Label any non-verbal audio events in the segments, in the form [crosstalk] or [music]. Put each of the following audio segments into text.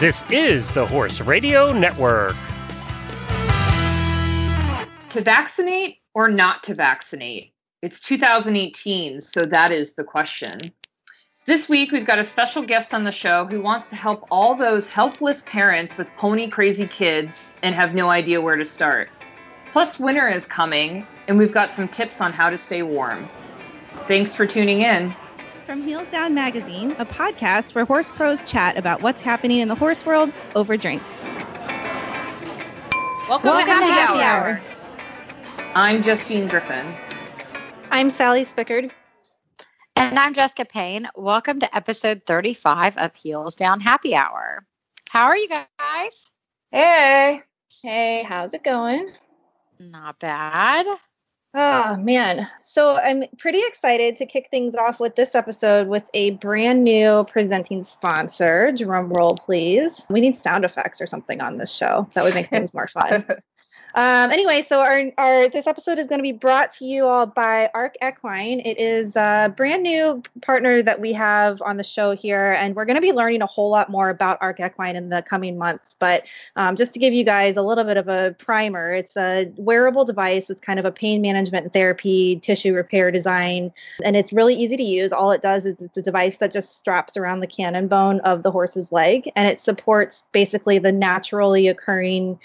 This is the Horse Radio Network. To vaccinate or not to vaccinate? It's 2018, so that is the question. This week, we've got a special guest on the show who wants to help all those helpless parents with pony crazy kids and have no idea where to start. Plus, winter is coming, and we've got some tips on how to stay warm. Thanks for tuning in. From Heels Down Magazine, a podcast where horse pros chat about what's happening in the horse world over drinks. Welcome, Welcome to Happy, to Happy Hour. Hour. I'm Justine Griffin. I'm Sally Spickard. And I'm Jessica Payne. Welcome to episode 35 of Heels Down Happy Hour. How are you guys? Hey. Hey, how's it going? Not bad. Oh, man. So I'm pretty excited to kick things off with this episode with a brand new presenting sponsor. Drum roll, please. We need sound effects or something on this show. That would make things more fun. [laughs] Um, anyway, so our, our this episode is going to be brought to you all by Arc Equine. It is a brand new partner that we have on the show here, and we're going to be learning a whole lot more about Arc Equine in the coming months. But um, just to give you guys a little bit of a primer, it's a wearable device. It's kind of a pain management therapy, tissue repair design, and it's really easy to use. All it does is it's a device that just straps around the cannon bone of the horse's leg, and it supports basically the naturally occurring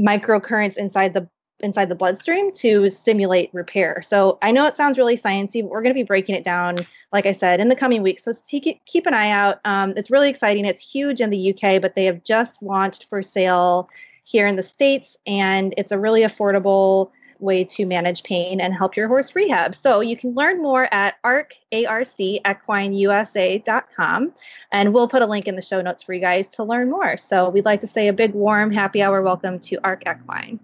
microcurrents inside the inside the bloodstream to stimulate repair. So I know it sounds really sciencey, but we're going to be breaking it down, like I said, in the coming weeks. So keep, an eye out. Um, it's really exciting. It's huge in the UK, but they have just launched for sale here in the States, and it's a really affordable way to manage pain and help your horse rehab. So you can learn more at arc, A-R-C, equineusa.com. And we'll put a link in the show notes for you guys to learn more. So we'd like to say a big warm happy hour welcome to Arc Equine.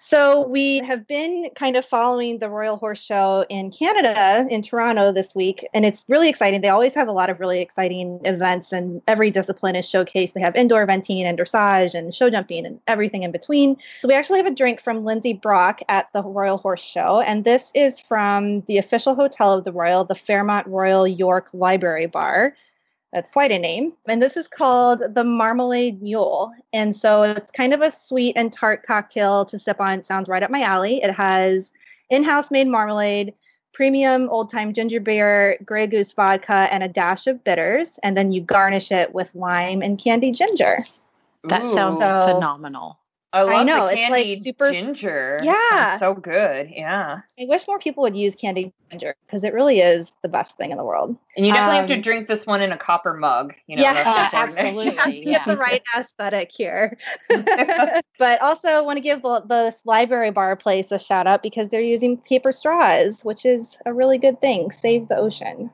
So we have been kind of following the Royal Horse Show in Canada in Toronto this week, and it's really exciting. They always have a lot of really exciting events, and every discipline is showcased. They have indoor eventing and dressage and show jumping and everything in between. So we actually have a drink from Lindsay Brock at the Royal Horse Show, and this is from the official hotel of the Royal, the Fairmont Royal York Library Bar. That's quite a name. And this is called the Marmalade Mule. And so it's kind of a sweet and tart cocktail to sip on. It sounds right up my alley. It has in house made marmalade, premium old time ginger beer, Grey Goose vodka, and a dash of bitters. And then you garnish it with lime and candied ginger. That sounds So- phenomenal. I love know, the it's like super- ginger. Yeah. Sounds so good. Yeah. I wish more people would use candied ginger because it really is the best thing in the world. And you definitely have to Um, drink this one in a copper mug. You know, Yeah, that's Uh, [laughs] important. absolutely. [laughs] Get the right aesthetic here. [laughs] but also want to give the, this library bar place a shout out because they're using paper straws, which is a really good thing. Save the ocean.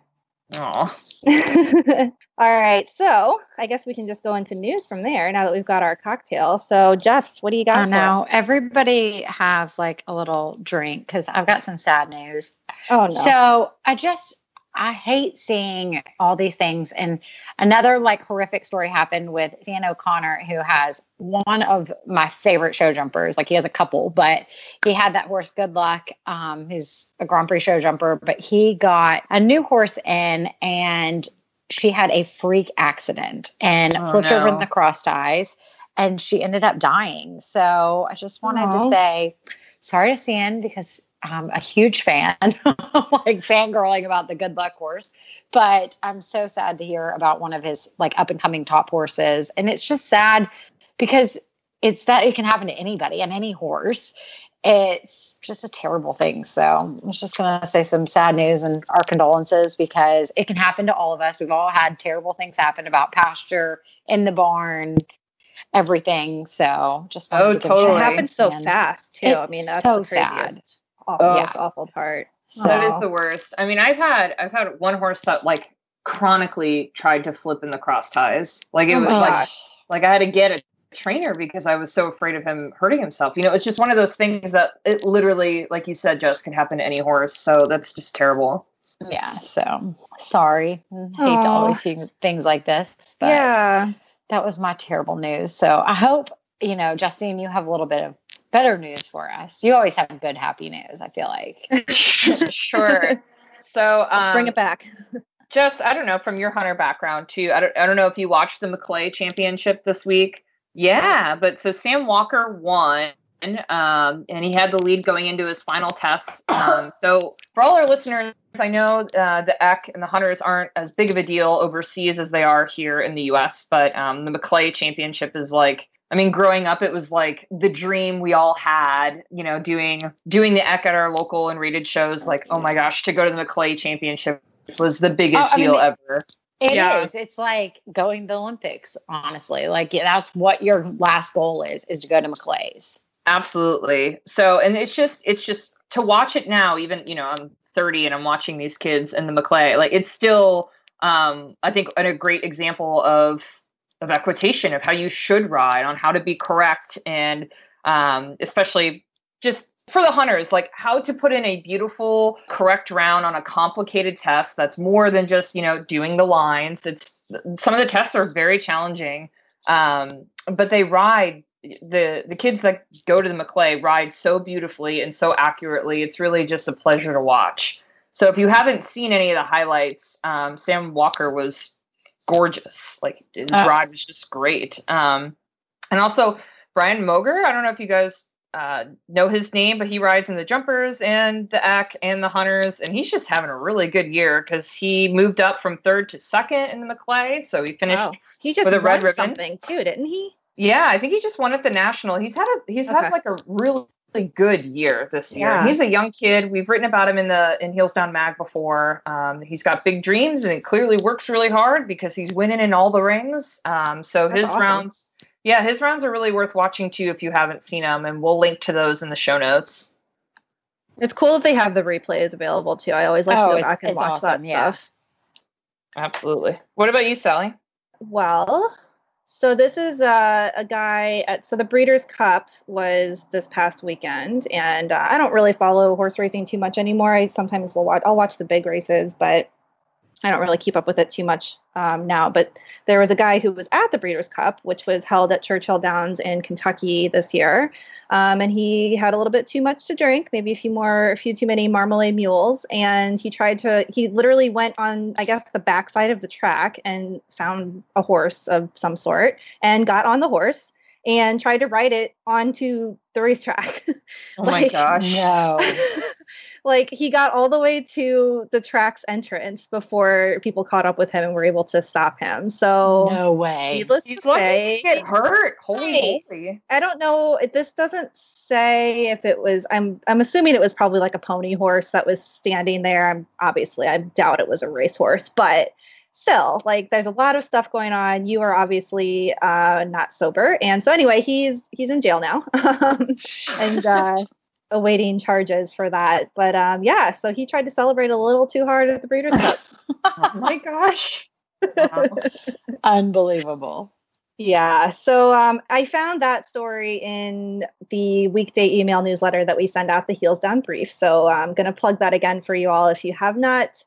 Aw. [laughs] All right, so I guess we can just go into news from there now that we've got our cocktail. So, Jess, what do you got? I for know. us? Everybody have like a little drink because I've got some sad news. Oh no. So I just I hate seeing all these things. And another like horrific story happened with Cian O'Connor, who has one of my favorite show jumpers. Like he has a couple, but he had that horse Good Luck, um, who's a Grand Prix show jumper, but he got a new horse in and she had a freak accident and Oh, flipped over in the cross ties and she ended up dying. So I just wanted Aw. to say sorry to Cian because I'm a huge fan, [laughs] like fangirling about the good luck horse. But I'm so sad to hear about one of his like up and coming top horses. And it's just sad because it's that it can happen to anybody and any horse. It's just a terrible thing. So I was just going to say some sad news and our condolences because it can happen to all of us. We've all had terrible things happen about pasture in the barn, everything. So just wanted Oh, to give totally. it shout happens so Cian. fast too. I mean, that's so craziest, sad. Awful, Oh. most awful part. So That is the worst. I mean, I've had I've had one horse that like chronically tried to flip in the cross ties. Like it Oh was like gosh. like I had to get a trainer because I was so afraid of him hurting himself. You know, it's just one of those things that it literally, like you said, just can happen to any horse. So that's just terrible. yeah, so sorry. Hate to always hear things like this, but yeah. that was my terrible news. So I hope, you know, Justine, you have a little bit of better news for us. You always have good, happy news, I feel like. [laughs] sure. So Let's bring um, it back. just, I don't know from your hunter background too. I don't, I don't know if you watched the Maclay Championship this week. Yeah, but so Sam Walker won. Um, and he had the lead going into his final test. Um, so, for all our listeners, I know uh, the Eq and the Hunters aren't as big of a deal overseas as they are here in the US, but um, the Maclay Championship is like I mean, growing up, it was like the dream we all had, you know, doing doing the Eq at our local and rated shows. Like, oh my gosh, to go to the Maclay Championship was the biggest Oh, mean, deal it- ever. It is. It's like going to the Olympics, honestly. Like yeah, that's what your last goal is, is to go to Maclay's. Absolutely. So, and it's just, it's just to watch it now, even, you know, I'm 30 and I'm watching these kids in the Maclay, like it's still, um, I think a great example of, of equitation of how you should ride on how to be correct. And, um, especially just for the hunters, like how to put in a beautiful, correct round on a complicated test. That's more than just, you know, doing the lines. It's some of the tests are very challenging. Um, but they ride the the kids that go to the Maclay ride so beautifully and so accurately. It's really just a pleasure to watch. So if you haven't seen any of the highlights, um, Sam Walker was gorgeous. Like his Oh. ride was just great. Um, and also Brian Moggre. I don't know if you guys uh, know his name, but he rides in the jumpers and the Eq and the hunters, and he's just having a really good year because he moved up from third to second in the Maclay. So he finished Wow. He just with a red won ribbon. something too, didn't he? yeah, I think he just won at the national. He's had a he's Okay. had like a really good year this year. Yeah. He's a young kid. We've written about him in the in Heels Down Mag before. Um, he's got big dreams and it clearly works really hard because he's winning in all the rings. Um, so That's his awesome. rounds, yeah, his rounds are really worth watching too if you haven't seen them, and we'll link to those in the show notes. It's cool that they have the replays available too. I always like Oh, to go back and watch awesome, that yeah. stuff. Absolutely. What about you, Sally? Well, so this is uh, a guy at so the Breeders' Cup was this past weekend, and uh, I don't really follow horse racing too much anymore. I sometimes will watch. I'll watch the big races, but I don't really keep up with it too much um, now. But there was a guy who was at the Breeders' Cup, which was held at Churchill Downs in Kentucky this year, um, and he had a little bit too much to drink, maybe a few more, a few too many marmalade mules, and he tried to. He literally went on, I guess, the backside of the track and found a horse of some sort and got on the horse and tried to ride it onto the racetrack. [laughs] Oh my gosh. No. [laughs] like he got all the way to the track's entrance before people caught up with him and were able to stop him. So no way. needless He's to lucky say, to get hurt. Holy Hey. I don't know. it- This doesn't say if it was. I'm I'm assuming it was probably like a pony horse that was standing there. I'm obviously I doubt it was a racehorse, but still, like there's a lot of stuff going on. You are obviously uh, not sober, and so anyway, he's he's in jail now, [laughs] um, and uh, awaiting charges for that. But um, yeah, so he tried to celebrate a little too hard at the Breeders' Cup. [laughs] Oh my gosh. Wow. Unbelievable. Yeah. So um, I found that story in the weekday email newsletter that we send out, the Heels Down Brief. So I'm going to plug that again for you all. If you have not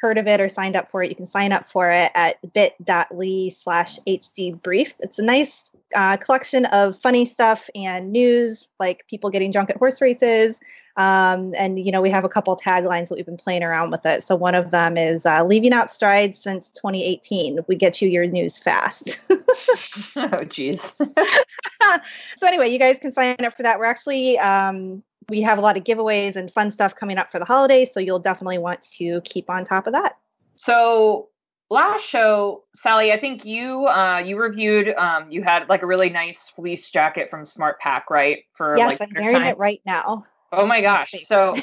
heard of it or signed up for it, you can sign up for it at bit.ly slash HD brief. It's a nice uh, collection of funny stuff and news, like people getting drunk at horse races. Um, and, you know, we have a couple taglines that we've been playing around with it. So one of them is uh, leaving out stride since 2018. We get you your news fast. [laughs] oh geez. [laughs] so anyway, you guys can sign up for that. We're actually um, we have a lot of giveaways and fun stuff coming up for the holidays, so you'll definitely want to keep on top of that. So last show, Sally, I think you uh you reviewed um you had like a really nice fleece jacket from SmartPak, right? For yes, like I'm wearing it right now. Oh my gosh. So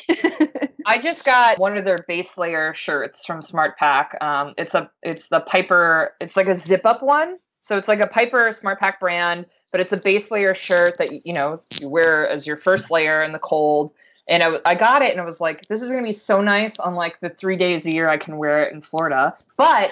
I just got one of their base layer shirts from SmartPak. Um, it's a it's the Piper. It's like a zip up one. So it's like a Piper SmartPak brand, but it's a base layer shirt that you know you wear as your first layer in the cold. And I got it and I was like, this is gonna be so nice on like the three days a year I can wear it in Florida. But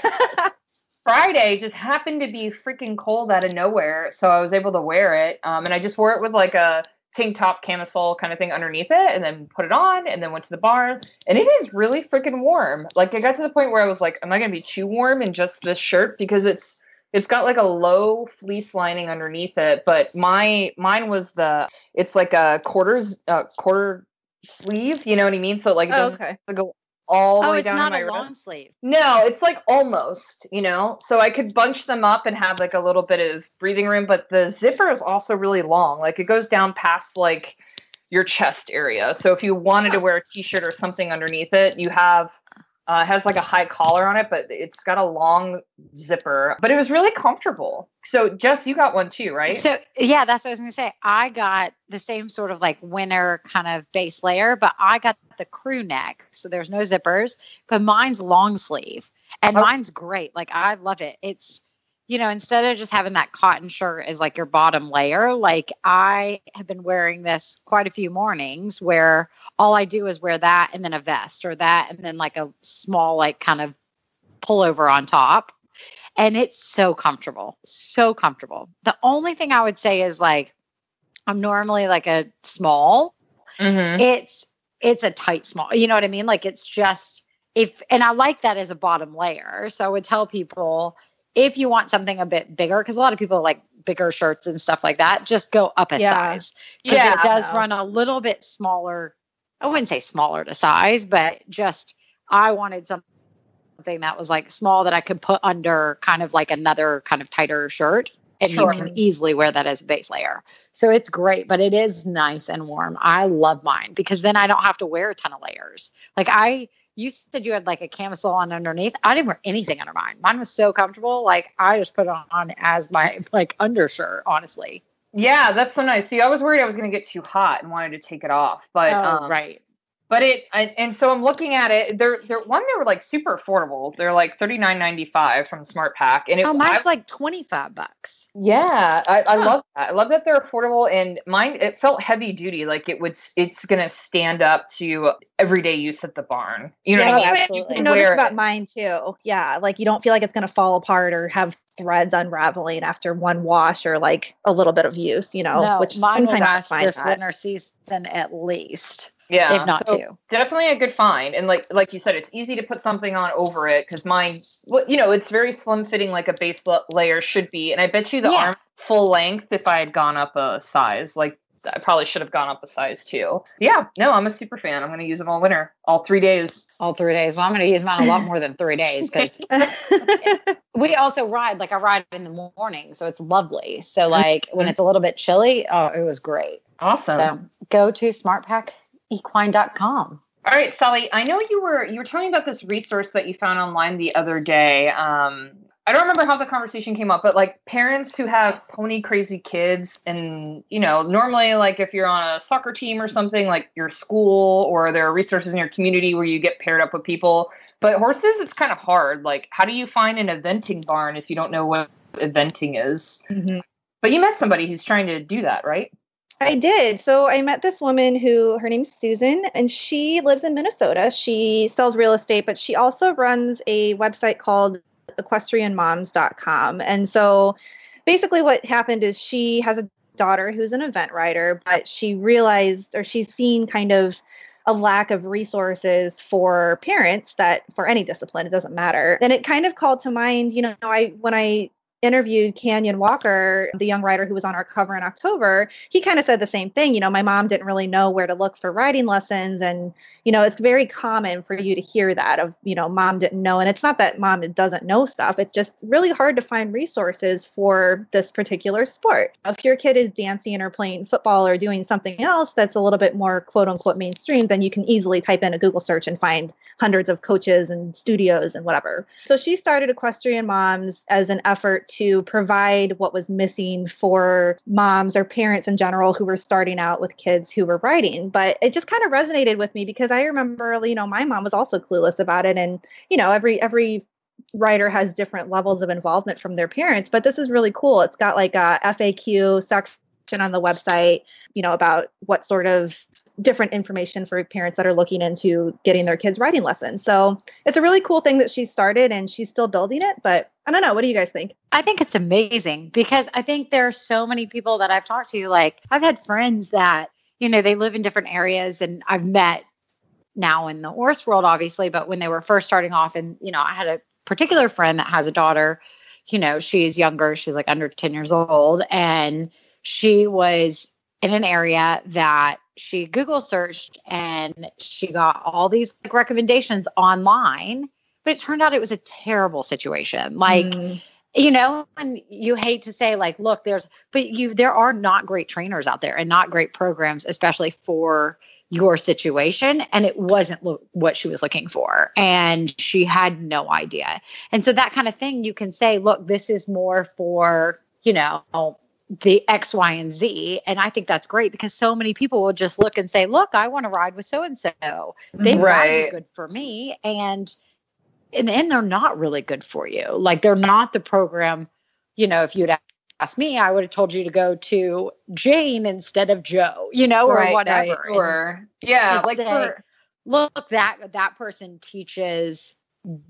[laughs] Friday just happened to be freaking cold out of nowhere, so I was able to wear it. Um, and I just wore it with like a tank top camisole kind of thing underneath it, and then put it on, and then went to the bar. And it is really freaking warm. Like I got to the point where I was like, am I gonna be too warm in just this shirt because it's it's got like a low fleece lining underneath it, but my mine was the it's like a quarters uh, quarter sleeve. You know what I mean? So like it Oh, doesn't okay. like a all the Oh, way it's down not my a long wrist. sleeve. No, it's like almost, you know. So I could bunch them up and have like a little bit of breathing room, but the zipper is also really long. Like it goes down past like your chest area. So if you wanted to wear a t-shirt or something underneath it, you have uh, has like a high collar on it, but it's got a long zipper. But it was really comfortable. So Jess, you got one too, right? So yeah, that's what I was gonna say. I got the same sort of like winter kind of base layer, but I got the crew neck. So there's no zippers, but mine's long sleeve. And Oh. mine's great. Like I love it. It's you know, instead of just having that cotton shirt as like your bottom layer, like I have been wearing this quite a few mornings where all I do is wear that and then a vest or that and then like a small like kind of pullover on top. And it's so comfortable so comfortable. The only thing i would say is like i'm normally like a small. Mhm. it's it's a tight small you know what i mean? Like it's just if and i like that as a bottom layer. So i would tell people if you want something a bit bigger because a lot of people like bigger shirts and stuff like that just go up a Yeah. size. Because Yeah, it does run a little bit smaller i wouldn't say smaller to size but just i wanted something that was like small that i could put under kind of like another kind of tighter shirt and Sure. you can easily wear that as a base layer. So it's great but it is nice and warm. I love mine because then i don't have to wear a ton of layers. Like i you said you had like a camisole on underneath. I didn't wear anything under mine. Mine was so comfortable like i just put it on as my like undershirt honestly. Yeah, that's so nice. See, I was worried I was going to get too hot and wanted to take it off, but oh, um, right But it I, and so I'm looking at it. They're they're one they were like super affordable. They're like thirty nine ninety five from SmartPak, and it, oh mine's I- like 25 bucks yeah, I, I love that. I love that they're affordable, and mine it felt heavy duty. Like it would it's gonna stand up to everyday use at the barn. You know yeah, what I mean? absolutely. You I can noticed about mine too. Yeah, like you don't feel like it's going to fall apart or have threads unraveling after one wash or like a little bit of use, you know, no which mine will sometimes I last this that. winter season at least Yeah, if not so two definitely a good find. And like like you said, it's easy to put something on over it because mine, well, you know, it's very slim fitting, like a base la- layer should be. And I bet you the Yeah. arm full length if I had gone up a size, like I probably should have gone up a size too. Yeah, no, I'm a super fan. I'm going to use them all winter, all three days. all three days well i'm going to use mine a lot more than three days because [laughs] we also ride like i ride in the morning so it's lovely so like when mm-hmm. it's a little bit chilly oh it was great Awesome. so go to smartpakequine.com All right, Sally. I know you were you were telling me about this resource that you found online the other day. Um, I don't remember how the conversation came up, but like parents who have pony crazy kids, and you know, normally like if you're on a soccer team or something, like your school or there are resources in your community where you get paired up with people. But horses, it's kind of hard. Like, how do you find an eventing barn if you don't know what eventing is? Mhm. But you met somebody who's trying to do that, right? I did. So I met this woman who her name's Susan and she lives in Minnesota. She sells real estate, but she also runs a website called equestrianmoms.com. And so basically what happened is she has a daughter who's an event writer, but she realized or she's seen kind of a lack of resources for parents that for any discipline it doesn't matter and it kind of called to mind you know i when i interviewed Canyon Walker, the young writer who was on our cover in October, he kind of said the same thing. You know, my mom didn't really know where to look for riding lessons. And, you know, it's very common for you to hear that of, you know, mom didn't know. And it's not that mom doesn't know stuff, it's just really hard to find resources for this particular sport. If your kid is dancing or playing football or doing something else that's a little bit more quote unquote mainstream, then you can easily type in a Google search and find hundreds of coaches and studios and whatever. So she started Equestrian Moms as an effort to provide what was missing for moms or parents in general who were starting out with kids who were writing. But it just kind of resonated with me because I remember, you know, my mom was also clueless about it. And, you know, every every writer has different levels of involvement from their parents, but this is really cool. It's got like a FAQ section on the website, you know, about what sort of different information for parents that are looking into getting their kids writing lessons. So it's a really cool thing that she started and she's still building it. But I don't know. What do you guys think? I think it's amazing because I think there are so many people that I've talked to. Like, I've had friends that, you know, they live in different areas and I've met now in the horse world, obviously, but when they were first starting off, and, you know, I had a particular friend that has a daughter, you know, she's younger, she's like under 10 years old, and she was in an area that she Google searched and she got all these like, recommendations online, but it turned out it was a terrible situation. Like, Mm. you know, and you hate to say, like, look, there's, but you, there are not great trainers out there and not great programs, especially for your situation. And it wasn't lo- what she was looking for. And she had no idea. And so that kind of thing, you can say, look, this is more for, you know, the X, Y, and Z. And I think that's great because so many people will just look and say, look, I want to ride with so and so. They mm-hmm. Right. right. good for me. And in the end, they're not really good for you. Like they're not the program, you know, if you'd asked me, I would have told you to go to Jane instead of Joe, you know, or Right, right, whatever. And Sure. Yeah, like a- for look, that that person teaches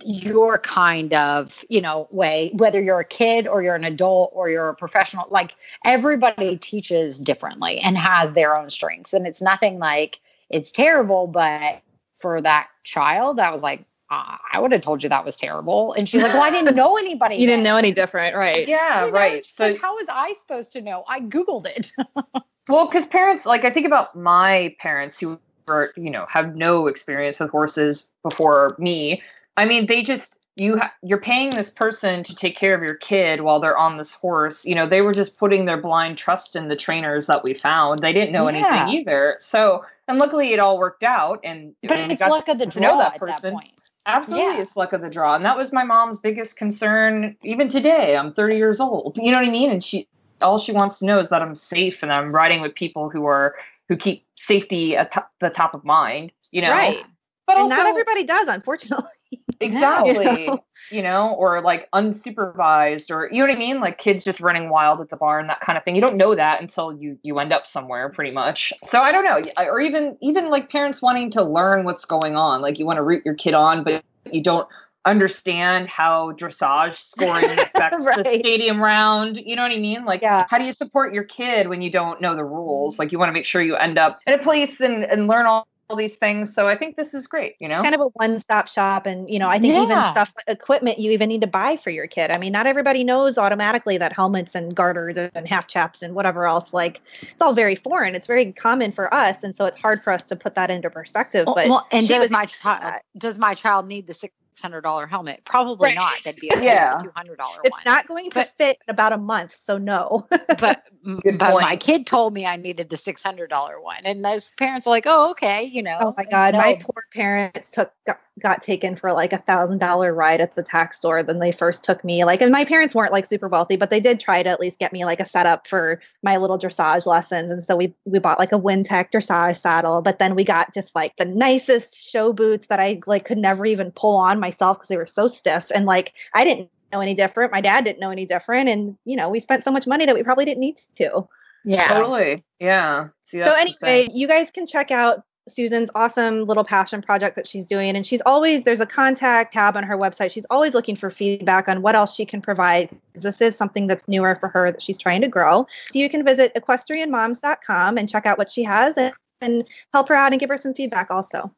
your kind of, you know, way, whether you're a kid or you're an adult or you're a professional, like everybody teaches differently and has their own strengths. And it's nothing like it's terrible, but for that child, I was like, "Ah, I would have told you that was terrible. And she's like, Well, I didn't [laughs] know anybody. You didn't know any different, right? yeah, You know, right. So like, how was I supposed to know? I Googled it. [laughs] Well, because parents, like I think about my parents who were you know, have no experience with horses before me. I mean, they just you ha- you're paying this person to take care of your kid while they're on this horse. You know, they were just putting their blind trust in the trainers that we found. They didn't know Yeah. anything either. So, and luckily it all worked out. And but it's luck of the draw. know that at person. that point. Absolutely, Yeah. it's luck of the draw, and that was my mom's biggest concern. Even today, I'm 30 years old. You know what I mean? And she, all she wants to know is that I'm safe and I'm riding with people who are who keep safety at the top of mind. You know, Right. But and also, not everybody does, unfortunately. [laughs] exactly. know? You know, or like unsupervised, or you know what I mean? Like kids just running wild at the barn, that kind of thing. You don't know that until you you end up somewhere, pretty much. So I don't know, or even even like parents wanting to learn what's going on. Like you want to root your kid on, but you don't understand how dressage scoring [laughs] affects Right. the stadium round. You know what I mean? Like, Yeah. how do you support your kid when you don't know the rules? Mm-hmm. Like, you want to make sure you end up in a place and, and learn all, all these things. So I think this is great, you know? kind of a one-stop shop and you know i think even Yeah. stuff equipment you even need to buy for your kid i mean not everybody knows automatically that helmets and garters and half chaps and whatever else like it's all very foreign it's very common for us and so it's hard for us to put that into perspective Well, but well, and she does was my able to do child does my child need the six hundred dollar helmet? Probably Right. not. That'd be a [laughs] Yeah. two hundred dollar one. it's not going to But- fit in about a month so no [laughs] but Good but my kid told me I needed the six hundred dollar one, and those parents are like, "Oh, okay," you know. Oh my god, my poor parents took got, got taken for like a thousand dollar ride at the tax store. Then they first took me like, and my parents weren't like super wealthy, but they did try to at least get me like a setup for my little dressage lessons. And so we we bought like a Wintec dressage saddle, but then we got just like the nicest show boots that I like could never even pull on myself because they were so stiff. And like I didn't know any different. My dad didn't know any different, and you know we spent so much money that we probably didn't need to. yeah. Totally. Yeah. See, so anyway, you guys can check out Susan's awesome little passion project that she's doing. And she's always, there's a contact tab on her website. She's always looking for feedback on what else she can provide. This is something that's newer for her that she's trying to grow. So you can visit equestrianmoms.com and check out what she has and, and help her out and give her some feedback also.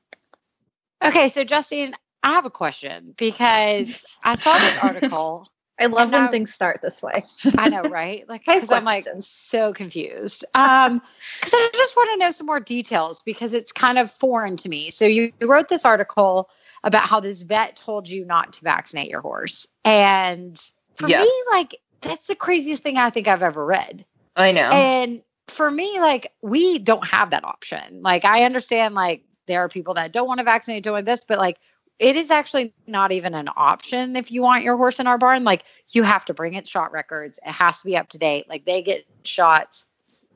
Okay, so Justine, I have a question because I saw this [laughs] article. I love And when now- things start this way. [laughs] I know, right? Like, [laughs] I because I'm like so confused. Um, because I just want to know some more details because it's kind of foreign to me. So you, you wrote this article about how this vet told you not to vaccinate your horse, and for Yes. me, like that's the craziest thing I think I've ever read. I know. And for me, like we don't have that option. Like I understand, like there are people that don't want to vaccinate doing this, but like it is actually not even an option if you want your horse in our barn. Like you have to bring its shot records. It has to be up to date. Like they get shots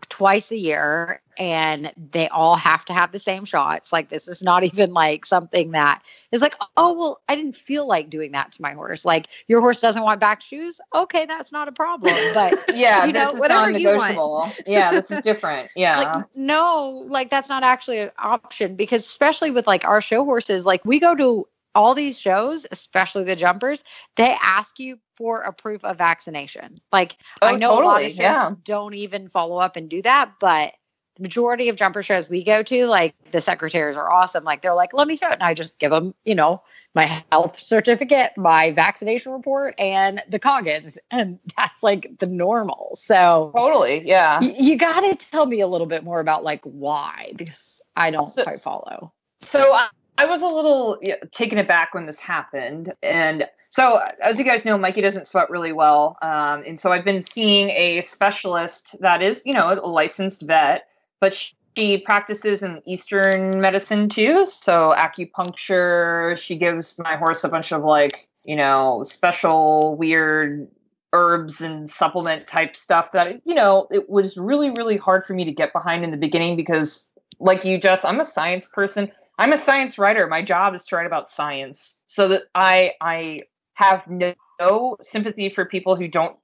twice a year and they all have to have the same shots. Like this is not [laughs] even like something that is like, oh well, I didn't feel like doing that to my horse. Like your horse doesn't want back shoes. Okay, that's not a problem. But [laughs] yeah, you this know, is whatever you want. yeah, this is different. [laughs] Yeah. like no like that's not actually an option because especially with like our show horses like we go to all these shows especially the jumpers they ask you for a proof of vaccination like i Oh, know a lot of shows yeah. don't even follow up and do that but the majority of jumper shows we go to like the secretaries are awesome like they're like let me show it and i just give them you know my health certificate, my vaccination report, and the Coggins. And [laughs] that's like the normal. So Totally. Yeah. y- you got to tell me a little bit more about like why, because I don't So- quite follow. So I, was a little yeah, taken aback when this happened, and so as you guys know, Mikey doesn't sweat really well, um, and so I've been seeing a specialist that is, you know, a licensed vet, but she practices in Eastern medicine too. So acupuncture. She gives my horse a bunch of like, you know, special weird herbs and supplement type stuff that you know it was really really hard for me to get behind in the beginning because like you just i'm a science person i'm a science writer my job is to write about science so that i i have no, no sympathy for people who don't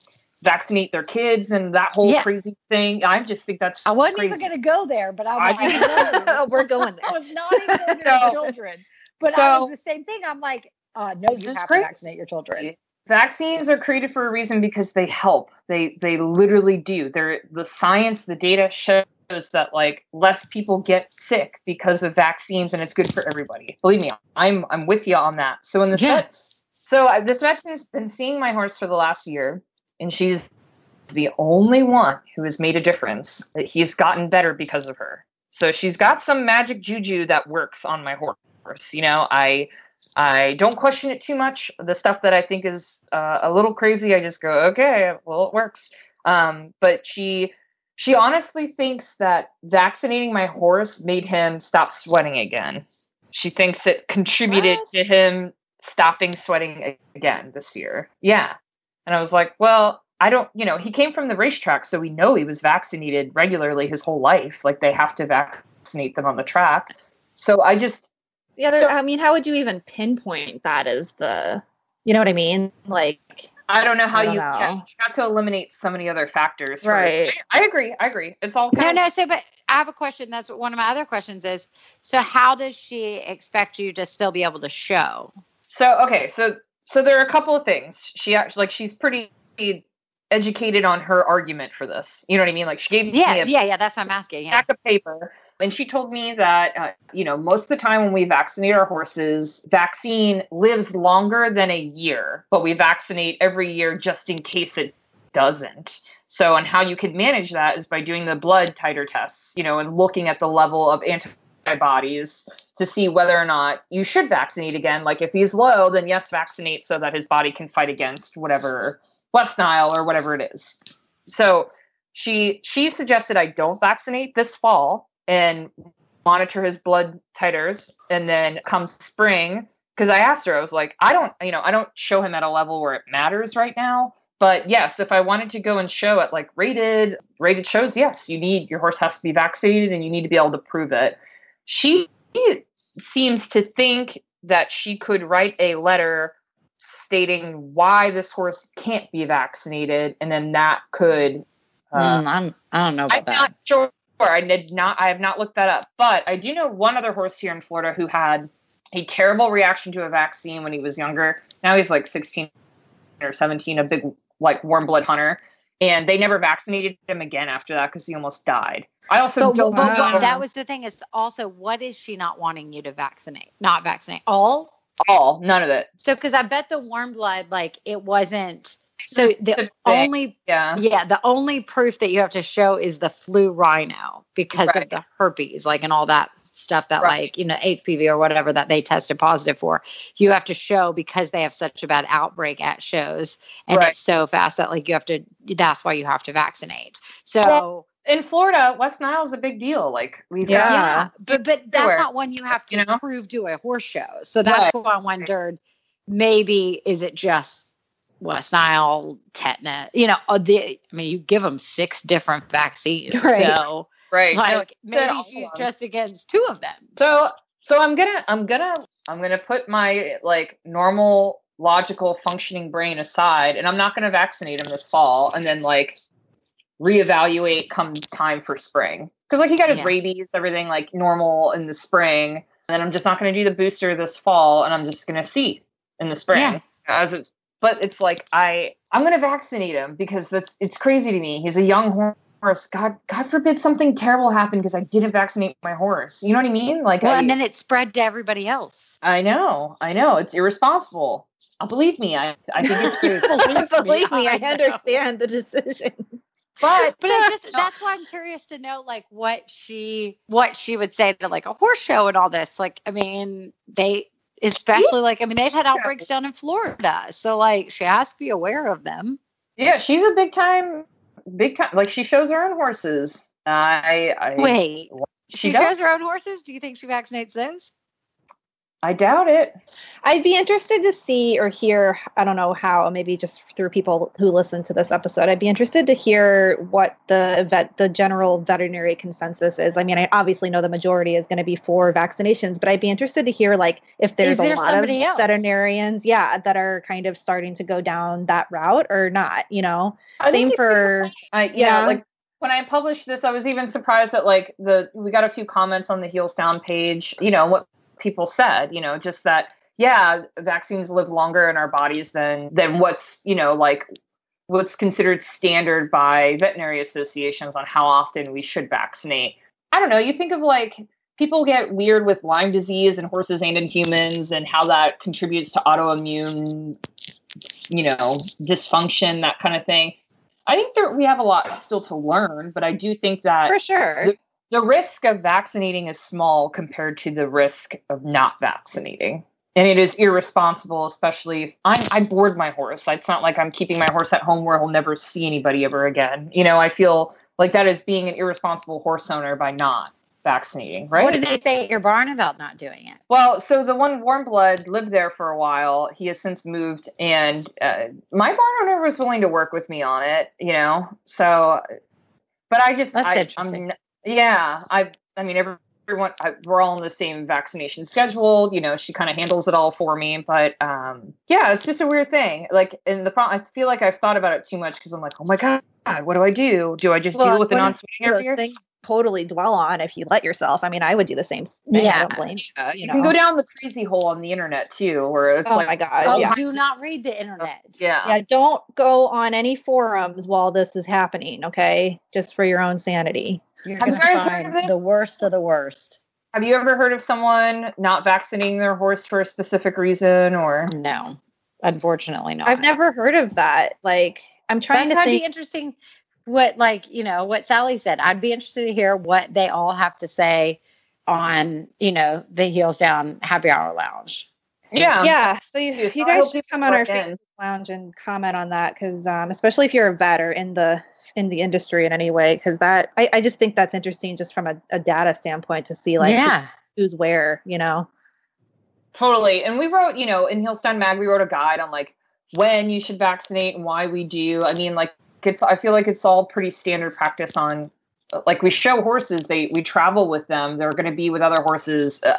vaccinate their kids and that whole Yeah. crazy thing i just think that's I wasn't crazy. even going to go there, but I'm I like, no. [laughs] We're going [laughs] I was not even going [laughs] go children. But I was the same thing. I'm like, uh, no, you have crazy. to vaccinate your children. vaccines are created for a reason because they help they they literally do they're the science the data shows that like less people get sick because of vaccines and it's good for everybody believe me i'm i'm with you on that so in this Yeah. vet, so uh, this veterinarian has been seeing my horse for the last year and she's the only one who has made a difference that he's gotten better because of her so she's got some magic juju that works on my horse you know i I don't question it too much. The stuff that I think is uh, a little crazy, I just go, okay, well, it works. Um, but she, she honestly thinks that vaccinating my horse made him stop sweating again. She thinks it contributed What? to him stopping sweating again this year. Yeah, and I was like, well, I don't, you know, he came from the racetrack, so we know he was vaccinated regularly his whole life. Like they have to vaccinate them on the track. So I just Yeah, So- I mean, how would you even pinpoint that as the, you know what I mean? Like, I don't know how don't you, know. yeah, you have to eliminate so many other factors. Right. I, I agree. I agree. It's all No, kind no. No, so, but I have a question. That's one of my other questions is so, how does she expect you to still be able to show? So okay, so so there are a couple of things. She actually like she's pretty educated on her argument for this. You know what I mean? Like she gave Yeah, me a yeah, yeah. That's what I'm asking. Yeah. stack of paper, and she told me that uh, you know most of the time when we vaccinate our horses, vaccine lives longer than a year, but we vaccinate every year just in case it doesn't. So, and how you can manage that is by doing the blood titer tests, you know, and looking at the level of antibodies to see whether or not you should vaccinate again. Like if he's low, then yes, vaccinate so that his body can fight against whatever West Nile or whatever it is. So she she suggested I don't vaccinate this fall and monitor his blood titers, and then come spring, because I asked her, I was like, I don't, you know, I don't show him at a level where it matters right now. But yes, if I wanted to go and show at like rated rated shows, yes, you need your horse has to be vaccinated and you need to be able to prove it. She seems to think that she could write a letter stating why this horse can't be vaccinated, and then that could. Uh, Mm, I'm, I don't know I'm that. not sure. I did not. I have not looked that up, but I do know one other horse here in Florida who had a terrible reaction to a vaccine when he was younger. Now he's like 16 or 17, a big like warm blood hunter, and they never vaccinated him again after that because he almost died. I also But, don't but that was the thing is also what is she not wanting you to vaccinate? Not vaccinate all. all none of it. So because I bet the warm blood like it wasn't. So the Specific. only Yeah, yeah the only proof that you have to show is the flu rhino because Right. of the herpes like and all that stuff that Right. like you know HPV or whatever that they tested positive for. You have to show because they have such a bad outbreak at shows and Right. it's so fast that like you have to. That's why you have to vaccinate. So. Well, in Florida, West Nile is a big deal. Like we've Yeah. Yeah, but but that's everywhere. not one you have to You know? prove to a horse show. So that's why I wondered, maybe is it just West Nile tetanus? You know, uh, the I mean, you give them six different vaccines, [laughs] Right. so right. like Said maybe she's just against two of them. So so I'm gonna I'm gonna I'm gonna put my like normal logical functioning brain aside and I'm not gonna vaccinate him this fall and then like reevaluate come time for spring. Because like he got his Yeah. rabies, everything like normal in the spring. And then I'm just not gonna do the booster this fall and I'm just gonna see in the spring. Yeah. As it's but it's like I I'm gonna vaccinate him because that's it's crazy to me. He's a young horse. God, God forbid something terrible happened because I didn't vaccinate my horse. You know what I mean? Like, well, I, and then it spread to everybody else. I know, I know, it's irresponsible. Uh, believe me, I, I think it's good. [laughs] Believe me, I know. understand the decision. [laughs] but But I just that's why I'm curious to know like what she what she would say to like a horse show and all this. Like, I mean, they especially like I mean they've had outbreaks down in Florida. So like she has to be aware of them. yeah, she's a big time, big time. Like she shows her own horses. I, I Wait. she, She shows her own horses? Do you think she vaccinates those? I doubt it. I'd be interested to see or hear, I don't know how, maybe just through people who listen to this episode. I'd be interested to hear what the vet the general veterinary consensus is. I mean, I obviously know the majority is going to be for vaccinations, but I'd be interested to hear like if there's there a lot of else? veterinarians, yeah, that are kind of starting to go down that route or not, you know. I Same for I, yeah, yeah. like when I published this, I was even surprised that like the we got a few comments on the Heels Down page. You know what people said. You know, just that yeah, vaccines live longer in our bodies than than what's you know like what's considered standard by veterinary associations on how often we should vaccinate. I don't know. You think of like people get weird with Lyme disease in horses and in humans, and how that contributes to autoimmune, you know, dysfunction, that kind of thing. I think there, we have a lot still to learn, but I do think that For sure. The risk of vaccinating is small compared to the risk of not vaccinating. And it is irresponsible, especially if I'm, I board my horse. It's not like I'm keeping my horse at home where he'll never see anybody ever again. You know, I feel like that is being an irresponsible horse owner by not vaccinating, right? What did they say at your barn about not doing it? Well, so the one warm blood lived there for a while. He has since moved, and uh, my barn owner was willing to work with me on it. You know, so but I just That's I, interesting. I'm, yeah, I I mean everyone I, we're all on the same vaccination schedule. You know, she kind of handles it all for me, but um, yeah, it's just a weird thing. Like, and the problem, I feel like I've thought about it too much because I'm like, oh my god, what do I do? Do I just Well, deal with the non-swimming Those things totally dwell on if you let yourself. I mean, I would do the same thing. I Yeah. don't blame. Uh, you you can go down the crazy hole on the internet too, where it's Oh like, my god. Oh, yeah. do not read the internet. yeah, yeah don't go on any forums while this is happening okay just for your own sanity You're Have you gonna guys heard of this? the worst of the worst. Have you ever heard of someone not vaccinating their horse for a specific reason or No, unfortunately not. i've never heard of that like i'm trying That's to why I'd think be interesting what like, you know, what Sally said. I'd be interested to hear what they all have to say on, you know, the heels down happy hour lounge. yeah yeah so you, you I hope guys should come on our in. facebook lounge and comment on that because um, especially if you're a vet or in the in the industry in any way because that I, I just think that's interesting just from a, a data standpoint to see like yeah. who's where you know totally and we wrote you know in Heels Down Mag we wrote a guide on like when you should vaccinate and why we do i mean like it's i feel like it's all pretty standard practice on like we show horses they we travel with them they're going to be with other horses uh,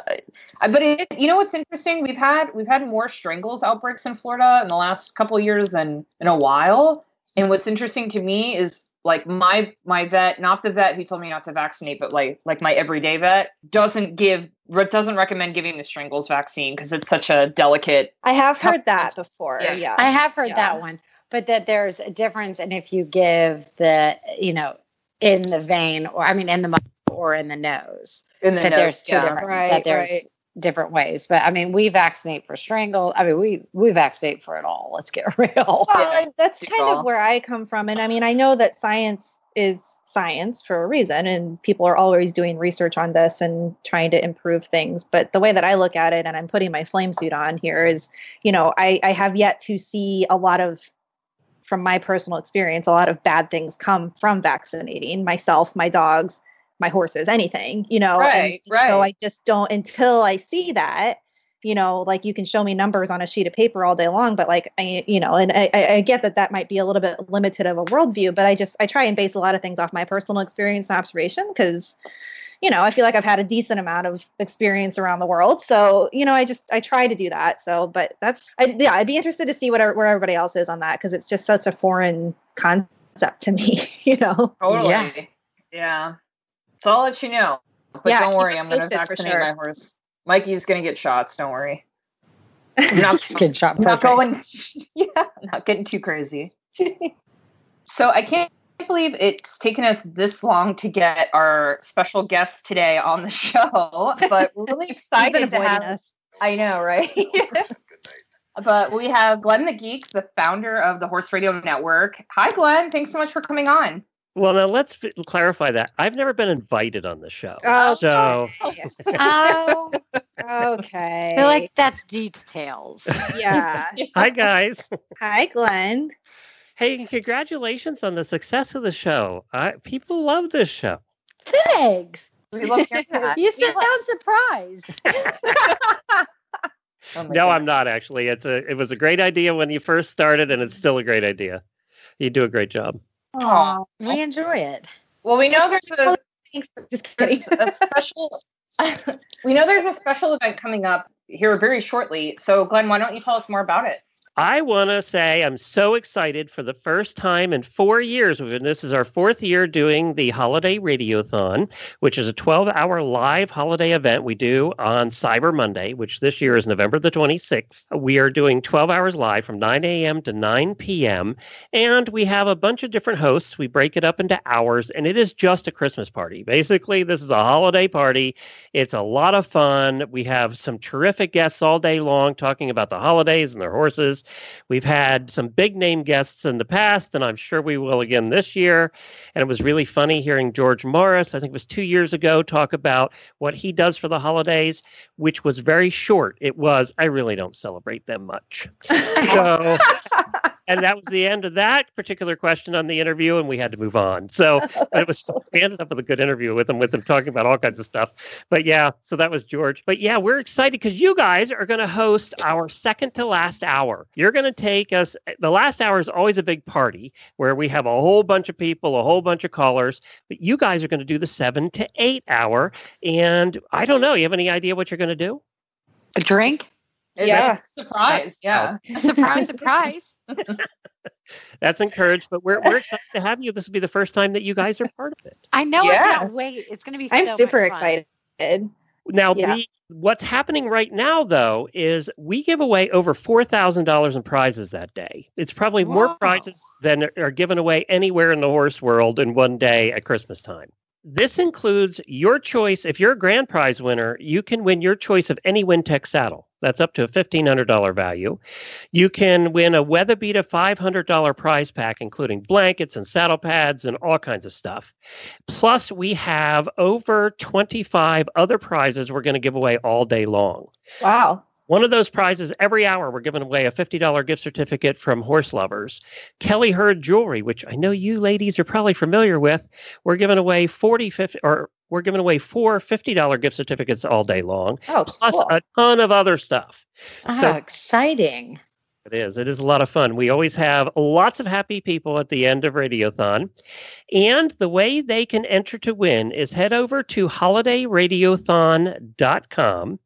but it, you know what's interesting? We've had we've had more strangles outbreaks in florida in the last couple of years than in a while. And what's interesting to me is like my my vet not the vet who told me not to vaccinate but like like my everyday vet doesn't give doesn't recommend giving the strangles vaccine because it's such a delicate i have Tough- heard that before Yeah. yeah, I have heard Yeah. that one, but that there's a difference and if you give the, you know, in the vein or I mean in the mouth or in the nose. in the that nose, there's two yeah. different Right, that there's right. different ways. But I mean, we vaccinate for strangle. I mean, we we vaccinate for it all. Let's get [laughs] real. Well, and that's Super kind all. of where I come from. And I mean, I know that science is science for a reason, and people are always doing research on this and trying to improve things. But the way that I look at it, and I'm putting my flame suit on here, is you know, I, I have yet to see a lot of, from my personal experience, a lot of bad things come from vaccinating myself, my dogs, my horses, anything, you know. and Right, So. I just don't until I see that you know like you can show me numbers on a sheet of paper all day long but like i you know and i i I get that that might be a little bit limited of a worldview but i just i try and base a lot of things off my personal experience and observation because you know i feel like i've had a decent amount of experience around the world so you know i just i try to do that so but that's I, yeah i'd be interested to see what where everybody else is on that because it's just such a foreign concept to me [laughs] you know Totally. Yeah. Yeah. So I'll let you know. But Yeah, don't worry, I'm going to posted for vaccinate sure. my horse. Mikey's going to get shots. Don't worry. [laughs] I'm not, Skin shot. I'm not going. [laughs] yeah, I'm not getting too crazy. so I can't believe it's taken us this long to get our special guest today on the [laughs] show, but we're really [laughs] excited to avoiding have. us. I know, right? [laughs] but we have Glenn the Geek, the founder of the Horse Radio Network. Hi, Glenn. Thanks so much for coming on. Well, now let's f- clarify that. I've never been invited on the show. Oh, so Oh, Okay. I feel like that's details. yeah. hi guys. Hi, Glenn. Hey, congratulations on the success of the show. I, people love this show. Thanks. We love hearing that. [laughs] You sound surprised. [laughs] Oh [laughs] No, goodness. I'm not actually. It's a it was a great idea when you first started and it's still a great idea. You do a great job. Aw. We enjoy it. Well, we know there's a Thanks. Just kidding. there's a special we know there's a special event coming up here very shortly so glenn why don't you tell us more about it I want to say I'm so excited for the first time in four years. This is our fourth year doing the Holiday Radiothon, which is a 12 hour live holiday event we do on Cyber Monday, which this year is November the 26th. We are doing 12 hours live from 9 a.m. to 9 p.m. And we have a bunch of different hosts. We break it up into hours, and it is just a Christmas party. Basically, this is a holiday party. It's a lot of fun. We have some terrific guests all day long talking about the holidays and their horses. We've had some big name guests in the past, and I'm sure we will again this year. And it was really funny hearing George Morris, I think it was two years ago, talk about what he does for the holidays, which was very short. It was, I really don't celebrate them much. [laughs] So, and that was the end of that particular question on the interview, and we had to move on. So, it was, we ended up with a good interview with him, with him talking about all kinds of stuff. But yeah, so that was George. But yeah, we're excited because you guys are going to host our second to last hour. You're going to take us, the last hour is always a big party where we have a whole bunch of people, a whole bunch of callers, but you guys are going to do the seven to eight hour. And I don't know, you have any idea what you're going to do? A drink? Yeah. Surprise yeah Surprise, surprise. [laughs] That's encouraged, but we're, we're excited to have you. This will be the first time that you guys are part of it. I know Yeah. I can't wait. It's going to be so I'm much super fun. excited. Now, Yeah. the, what's happening right now, though, is we give away over $4,000 in prizes that day. It's probably more prizes than are given away anywhere in the horse world in one day at Christmas time. This includes your choice. If you're a grand prize winner, you can win your choice of any Wintec saddle. That's up to a $1,500 value. You can win a WeatherBeeta $500 prize pack, including blankets and saddle pads and all kinds of stuff. Plus, we have over 25 other prizes we're going to give away all day long. Wow. One of those prizes every hour, we're giving away a $50 gift certificate from HorseLoverZ. Kelly Herd Jewelry, which I know you ladies are probably familiar with, we're giving away 40, 50, or we're giving away four $50 gift certificates all day long, Oh, plus cool. a ton of other stuff. Oh, So- exciting. It is. It is a lot of fun. We always have lots of happy people at the end of Radiothon. And the way they can enter to win is head over to holidayradiothon.com.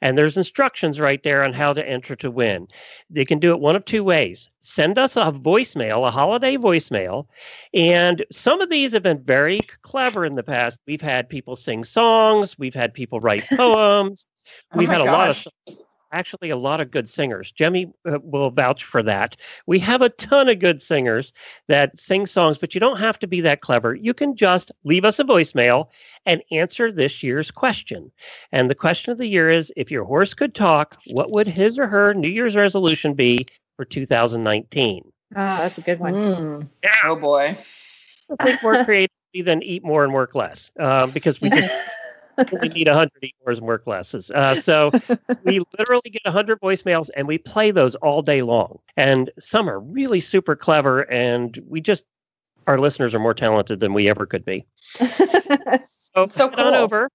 And there's instructions right there on how to enter to win. They can do it one of two ways. Send us a voicemail, a holiday voicemail. And some of these have been very clever in the past. We've had people sing songs, we've had people write [laughs] oh poems, Oh we've my had a lot of gosh. Actually a lot of good singers. Jemmy uh, will vouch for that. We have a ton of good singers that sing songs, but you don't have to be that clever. You can just leave us a voicemail and answer this year's question. And the question of the year is if your horse could talk, what would his or her New Year's resolution be for 2019? Oh, that's a good one. Mm. oh boy I think more [laughs] creativity than eat more and work less um, because we just [laughs] only need 100 eat more and work less. Uh, so [laughs] we literally get 100 voicemails and we play those all day long. And some are really super clever, and we just, our listeners are more talented than we ever could be. [laughs] So, So head on over,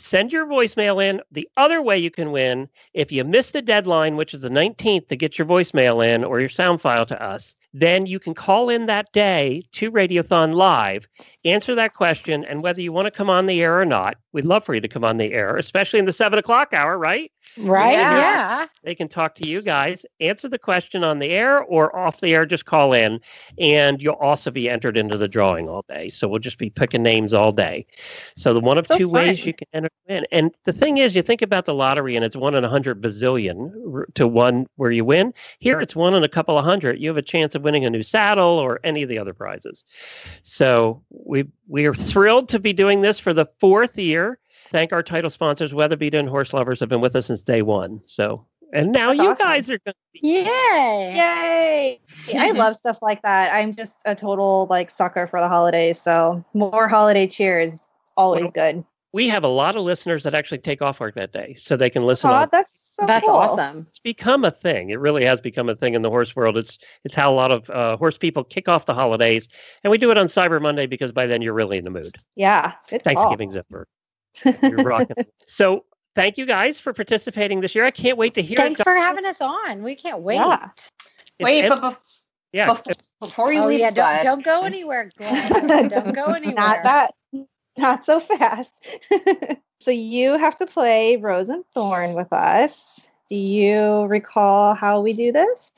send your voicemail in. The other way you can win, if you miss the deadline, which is the 19th, to get your voicemail in or your sound file to us, then you can call in that day to Radiothon Live, answer that question, and whether you want to come on the air or not, we'd love for you to come on the air, especially in the seven o'clock hour, right? Right? Yeah. Yeah. They can talk to you guys, answer the question on the air or off the air, just call in. And you'll also be entered into the drawing all day. So we'll just be picking names all day. So the one of So two ways you can enter in. And the thing is, you think about the lottery and it's one in a hundred bazillion to one where you win. Here it's one in a couple of hundred. You have a chance of winning a new saddle or any of the other prizes. So we we are thrilled to be doing this for the fourth year. Thank our title sponsors, WeatherBeeta and HorseLoverZ, have been with us since day one. So, and now That's you awesome. guys are going to be. Yay. Yay! I [laughs] love stuff like that. I'm just a total like sucker for the holidays. So more holiday cheer is always Well, good. We have a lot of listeners that actually take off work that day, so they can listen. Oh, that's so That's cool. awesome. It's become a thing. It really has become a thing in the horse world. It's it's how a lot of uh, horse people kick off the holidays, and we do it on Cyber Monday because by then you're really in the mood. Yeah. Good call. Thanksgiving's over. You're rocking. [laughs] so thank you guys for participating this year. I can't wait to hear. Thanks it. for having us on. We can't wait. Yeah. Wait, ev- but bef- yeah, bef- before you Oh leave, yeah, don't, don't go anywhere, [laughs] Glenn. don't go anywhere. Not that. Not so fast. [laughs] so you have to play Rose and Thorn with us. Do you recall how we do this?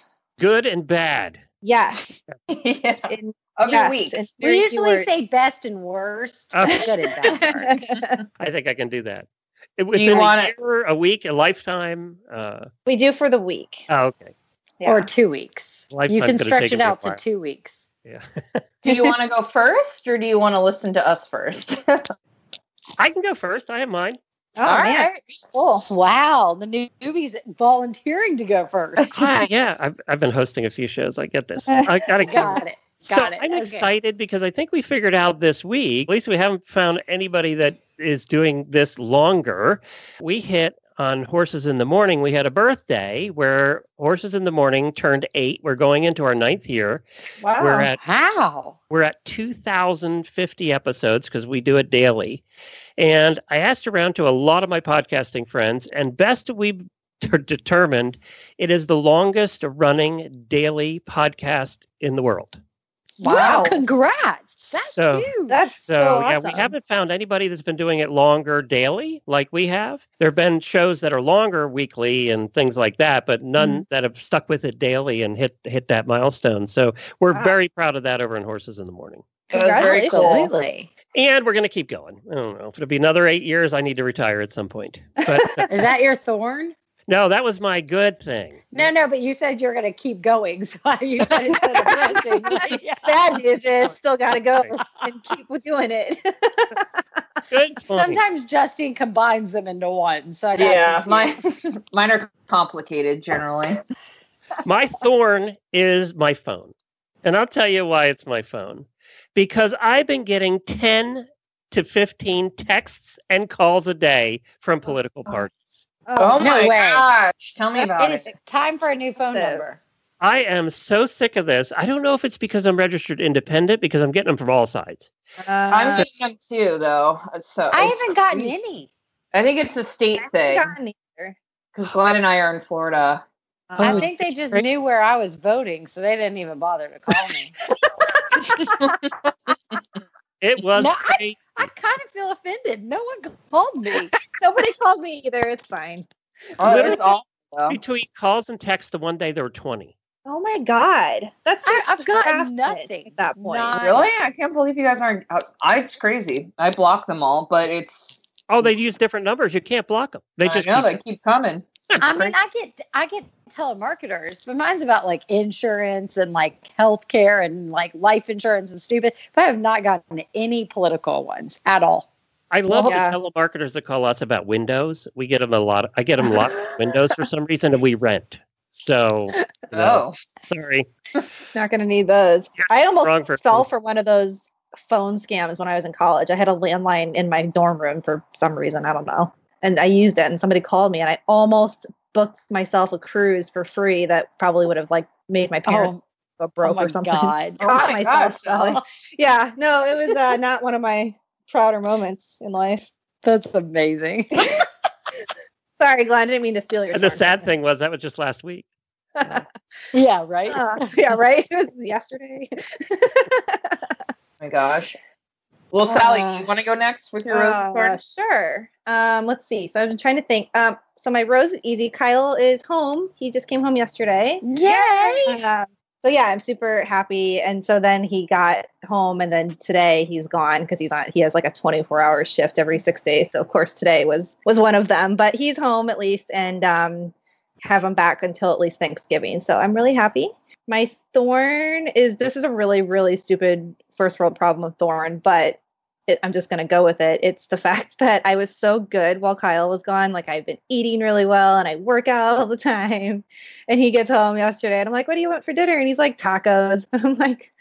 good and bad. Yes. yeah, In, of your yes, week. We usually words. say best and worst. Okay. Good and bad. [laughs] I think I can do that. It- Within you a wanna- year, a week, a lifetime. Uh, we do for the week. oh, okay. Yeah. Or two weeks. Lifetime's you can stretch it out to two weeks. Yeah. Do you want to go first, or do you want to listen to us first? [laughs] I can go first. I have mine. oh All man. right. Cool. Wow, the newbies volunteering to go first. Ah, yeah, I've, I've been hosting a few shows. I get this. I gotta [laughs] go. Got it. So it. I'm Okay. excited because I think we figured out this week, at least we haven't found anybody that is doing this longer. We hit on Horses in the Morning. We had a birthday where Horses in the Morning turned eight. We're going into our ninth year. Wow. We're at Wow. we're at 2050 episodes because we do it daily. And I asked around to a lot of my podcasting friends, and best we've t- determined it is the longest running daily podcast in the world. Wow. Wow. Congrats. That's So- huge. That's So, so, yeah, awesome. we haven't found anybody that's been doing it longer daily like we have. There have been shows that are longer weekly and things like that, but none Mm-hmm. that have stuck with it daily and hit hit that milestone. So we're Wow. very proud of that over in Horses in the Morning. That very Congratulations. cool. Absolutely. And we're going to keep going. I don't know if it'll be another eight years. I need to retire at some point. But [laughs] Is that your thorn? No, that was my good thing. No, no, but you said you're going to keep going. [laughs] So you said instead of resting. Like, yeah. Bad news is still got to go and keep doing it. [laughs] [laughs] Good. point. Sometimes Justine combines them into one. So I Yeah, mine, mine are complicated generally. my thorn is my phone. And I'll tell you why it's my phone. Because I've been getting 10 to 15 texts and calls a day from political oh. parties. Oh, no my way. gosh! Tell me about It it. is time for a new phone So- number. I am so sick of this. I don't know if it's because I'm registered independent, because I'm getting them from all sides. I'm Uh, getting them too, though. So I haven't gotten crazy. any. I think it's a state I thing gotten because Glenn and I are in Florida. I Oh, think they just crazy. knew where I was voting, so they didn't even bother to call me. [laughs] It was [laughs] No, I- crazy. I kind of feel offended. No one called me. Nobody called me either. It's fine. Oh, it Literally- was awful. Between calls and texts, the one day there were 20. Oh my god, that's I, just I've got nothing at that point. None. Really? I can't believe you guys aren't. I, I it's crazy. I block them all, but it's. Oh, they use different numbers. You can't block them. They I just know keep- they keep coming. I mean, I get I get telemarketers, but mine's about like insurance and like healthcare and like life insurance and stupid. But I have not gotten any political ones at all. I love Yeah. the telemarketers that call us about windows. We get them a lot. I get them a lot of [laughs] windows for some reason, and we rent. So, you know, Oh, sorry. [laughs] Not gonna need those. You're I almost for- fell for one of those phone scams when I was in college. I had a landline in my dorm room for some reason. I don't know. And I used it and somebody called me and I almost booked myself a cruise for free that probably would have like made my parents go broke oh my or something. god! [laughs] Oh my myself gosh, selling. Yeah, no, it was uh, not one of my prouder moments in life. That's amazing. [laughs] Sorry, Glenn, I didn't mean to steal your And the sad thing was that was just last week. [laughs] yeah, right. Uh, yeah, right. It was yesterday. my gosh. Well, Sally, Uh, you want to go next with your rose and Uh, thorn? sure. Um, let's see. So I've been trying to think. Um, so my rose is easy. Kyle is home. He just came home yesterday. Yay! Uh, so yeah, I'm super happy. And so then he got home, and then today he's gone because he's on. He has like a 24 hour shift every six days. So of course today was was one of them. But he's home at least, and um, have him back until at least Thanksgiving. So I'm really happy. My thorn is this is a really really stupid first world problem of thorn, but it, I'm just going to go with it. It's the [laughs] fact that I was so good while Kyle was gone. Like I've been eating really well and I work out all the time. [laughs] And he gets home yesterday and I'm like, what do you want for dinner? And he's like, tacos. [laughs] And I'm like,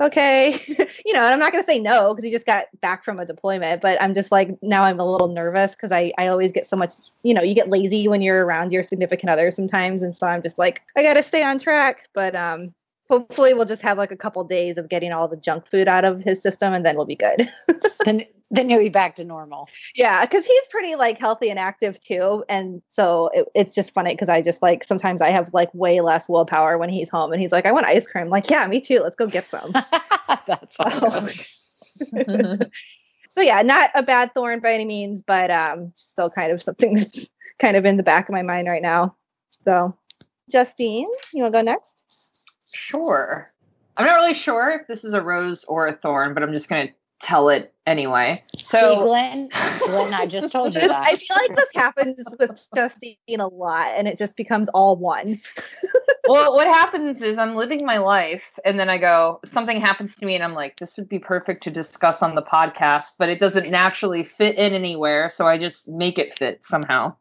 okay. you know, and I'm not going to say no because he just got back from a deployment. But I'm just like, now I'm a little nervous because I, I always get so much, you know, you get lazy when you're around your significant other sometimes. And so I'm just like, I got to stay on track. But, um, hopefully we'll just have like a couple days of getting all the junk food out of his system and then we'll be good. [laughs] Then then you'll be back to normal. yeah because he's pretty like healthy and active too and so it, it's just funny because i just like sometimes i have like way less willpower when he's home and he's like i want ice cream. I'm like yeah me too let's go get some. [laughs] That's awesome. [laughs] so yeah not a bad thorn by any means but um still kind of something that's kind of in the back of my mind right now. So justine you want to go next Sure. I'm not really sure if this is a rose or a thorn, but I'm just going to tell it anyway. See, So, Glenn, Glenn, I just told you [laughs] This- that. i feel like this happens with justine a lot and it just becomes all one [laughs] well, what happens is I'm living my life, and then I go, something happens to me, and I'm like, this would be perfect to discuss on the podcast, but it doesn't naturally fit in anywhere, so I just make it fit somehow.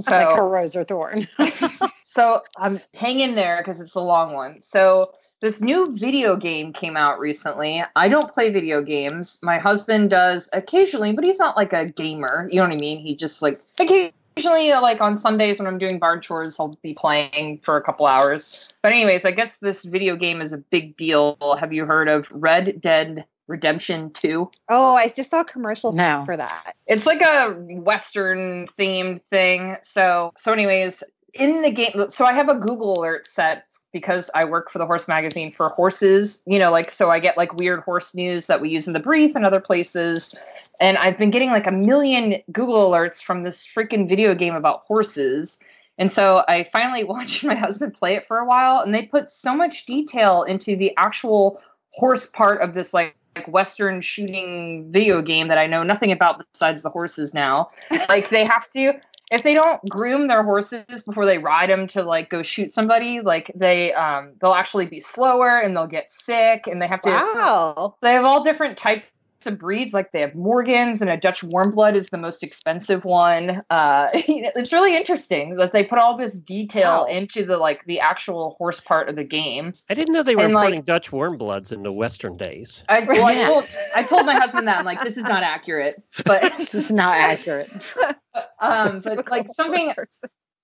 So, like a rose or thorn. [laughs] so I'm hang in there because it's a long one. So this new video game came out recently. I don't play video games. My husband does occasionally, but he's not like a gamer. You know what I mean? He just like occasionally, like on Sundays when I'm doing barn chores, I'll be playing for a couple hours. But anyways, I guess this video game is a big deal. Have you heard of Red Dead Redemption 2? oh i just saw a commercial No. for that it's like a western themed thing so so anyways in the game so i have a google alert set because i work for the horse magazine for horses you know like so i get like weird horse news that we use in the brief and other places and i've been getting like a million google alerts from this freaking video game about horses and so i finally [laughs] watched my husband play it for a while and they put so much detail into the actual horse part of this like like western shooting video game that I know nothing about besides the horses now. [laughs] like they have to if they don't groom their horses before they ride them to like go shoot somebody, like they um they'll actually be slower and they'll get sick and they have to wow they have all different types of breeds. Like they have Morgans and a Dutch warm blood is the most expensive one. Uh, [laughs] it's really interesting that they put all this detail Wow. into the like the actual horse part of the game. I didn't know they were And, like- Dutch warm bloods into Western days. I, well, I told I told my husband that I'm like this is not accurate, but [laughs] this is not accurate. [laughs] um, but like something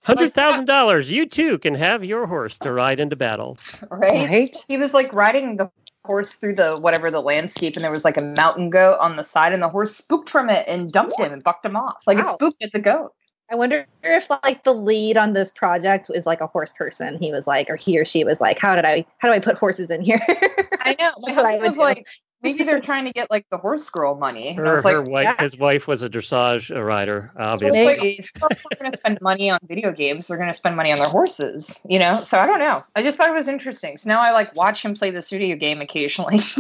Hundred thousand dollars. You too can have your horse to ride into battle. right. Right? He was like riding the horse through the whatever the landscape, and there was like a mountain goat on the side, and the horse spooked from it and dumped him and bucked him off. Like it spooked at the goat. I wonder if like the lead on this project is like a horse person. He was like, or he or she was like, how did I, how do I put horses in here? I know. [laughs] My husband was do. like, maybe they're trying to get like the horse girl money. And Her, was like, her wife, yeah. his wife was a dressage rider, I was obviously. like, Maybe. folks aren't going to spend money on video games. They're going to spend money on their horses, you know? So I don't know. I just thought it was interesting. So now I like watch him play this video game occasionally. [laughs]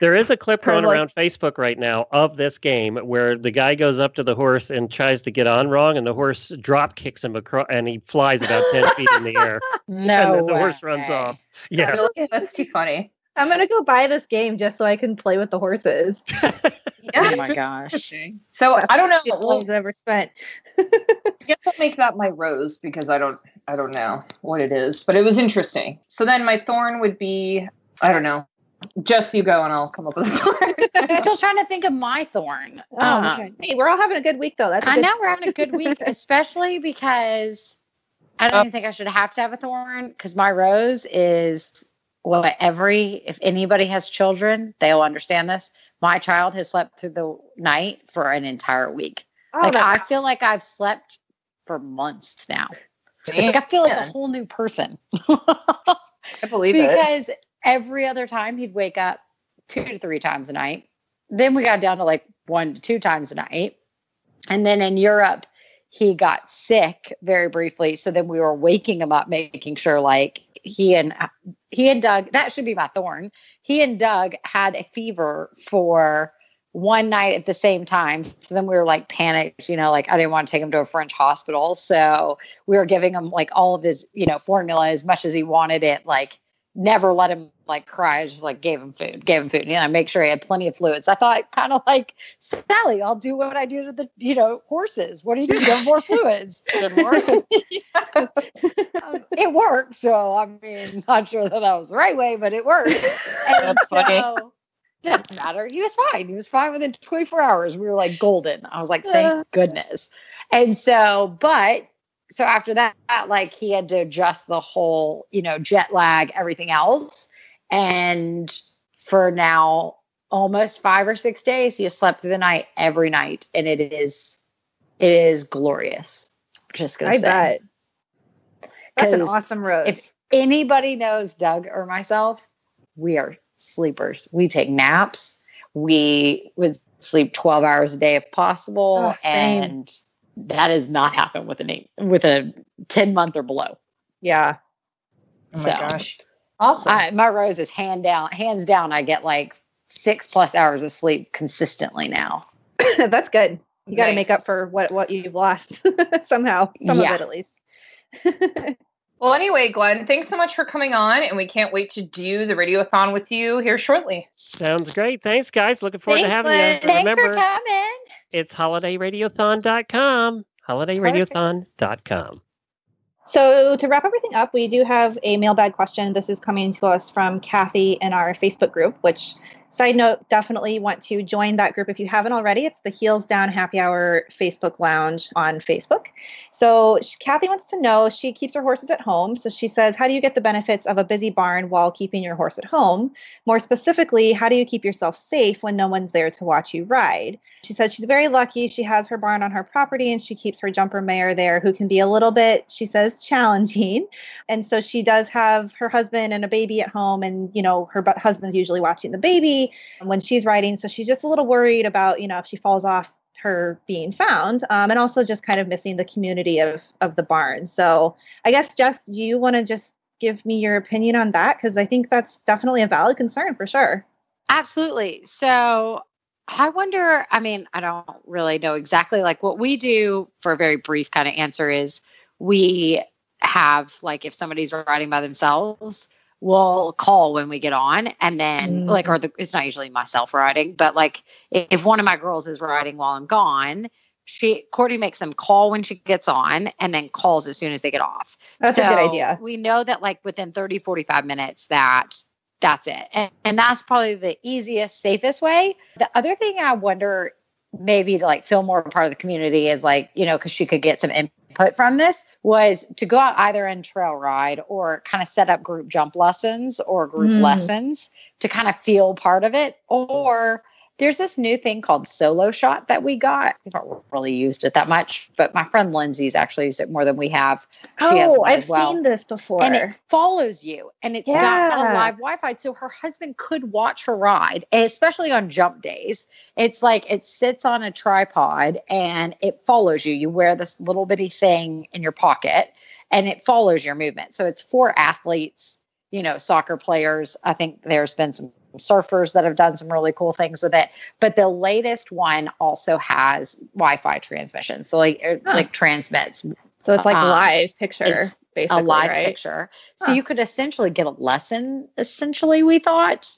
There is a clip Kind of going like- around Facebook right now of this game where the guy goes up to the horse and tries to get on wrong, and the horse drop kicks him across, and he flies about ten feet in the air. No. [laughs] and then the horse runs off. Yeah, Really? That's too funny. I'm gonna go buy this game just so I can play with the horses. [laughs] Oh my gosh. So I don't know. what Well, I've ever spent. I guess I'll make that my rose because I don't I don't know what it is, but it was interesting. So then my thorn would be I don't know. Just you go and I'll come up with a thorn. [laughs] I'm still trying to think of my thorn. Oh, Um, okay. Hey, we're all having a good week though. That's a I good know we're having a good week, [laughs] especially because I don't even think I should have to have a thorn because my rose is what every if anybody has children, they'll understand this. My child has slept through the night for an entire week. Oh, like I feel like I've slept for months now. Like I feel like a whole new person. I believe it. because every other time he'd wake up two to three times a night then we got down to like one to two times a night. And then in Europe, he got sick very briefly. So then we were waking him up, making sure like he and he and Doug, that should be my thorn. He and Doug had a fever for one night at the same time. So then we were like panicked, you know, like I didn't want to take him to a French hospital. So we were giving him like all of his, you know, formula as much as he wanted it, like never let him like cry. I just like gave him food, gave him food, you know, make sure he had plenty of fluids. I thought kind of like Sally, I'll do what I do to the, you know, horses. What do you do? Give more fluids. [laughs] Work. [laughs] um, it worked. So I mean, not sure that that was the right way, but it worked. [laughs] And That's funny. so didn't matter. He was fine. He was fine within 24 hours. We were like golden. I was like, thank goodness. And so, but so after that, like he had to adjust the whole, you know, jet lag, everything else. And for now, almost five or six days, he has slept through the night every night. And it is, it is glorious. Just gonna I say. bet. That's an awesome road. If anybody knows Doug or myself, we are sleepers. We take naps. We would sleep 12 hours a day if possible. Oh, and that has not happened with an eight, with a 10 month or below. yeah. Oh my So, gosh. Awesome. I, my rose is hand down, hands down. I get like six plus hours of sleep consistently now. [coughs] That's good. You got to make up for what what you've lost [laughs] somehow. Some Yeah. of it at least. [laughs] Well, anyway, Glenn, thanks so much for coming on, and we can't wait to do the radiothon with you here shortly. Sounds great. Thanks, guys. Looking forward Thanks, to having Glenn. you. Thanks Remember, for coming. it's holidayradiothon.com. Holidayradiothon.com. So to wrap everything up, we do have a mailbag question. This is coming to us from Kathy in our Facebook group, which side note, definitely want to join that group if you haven't already. It's the Heels Down Happy Hour Facebook Lounge on Facebook. So sh- Kathy wants to know, she keeps her horses at home. So she says, how do you get the benefits of a busy barn while keeping your horse at home? More specifically, how do you keep yourself safe when no one's there to watch you ride? She says she's very lucky. She has her barn on her property and she keeps her jumper mare there, who can be a little bit, she says, challenging. And so she does have her husband and a baby at home, and you know, her husband's usually watching the baby when she's riding. So she's just a little worried about, you know, if she falls off her being found um, and also just kind of missing the community of of the barn so i guess jess do you want to just give me your opinion on that because i think that's definitely a valid concern for sure Absolutely. So I wonder, I mean, I don't really know exactly like what we do for a very brief kind of answer is we have like if somebody's riding by themselves, we'll call when we get on and then Mm. like or the it's not usually myself riding, but like if, one of my girls is riding while I'm gone, she Courtney makes them call when she gets on and then calls as soon as they get off that's a good idea We know that like within 30, 45 minutes that that's it. And, and that's probably the easiest, safest way. The other thing I wonder maybe to like feel more a part of the community is like, you know, because she could get some input from this was to go out either and trail ride or kind of set up group jump lessons or group Mm. lessons to kind of feel part of it. Or there's this new thing called Soloshot that we got. We haven't really used it that much, but my friend Lindsay's actually used it more than we have. She has oh one i've as well seen this before and it follows you and it's got Yeah. a live wi-fi so her husband could watch her ride especially on jump days it's like it sits on a tripod and it follows you you wear this little bitty thing in your pocket and it follows your movement so it's for athletes you know soccer players i think there's been some surfers that have done some really cool things with it but the latest one also has wi-fi transmission so like it, Huh. like transmits so it's like uh, live picture basically a live right? picture. So Huh. you could essentially get a lesson, essentially, we thought.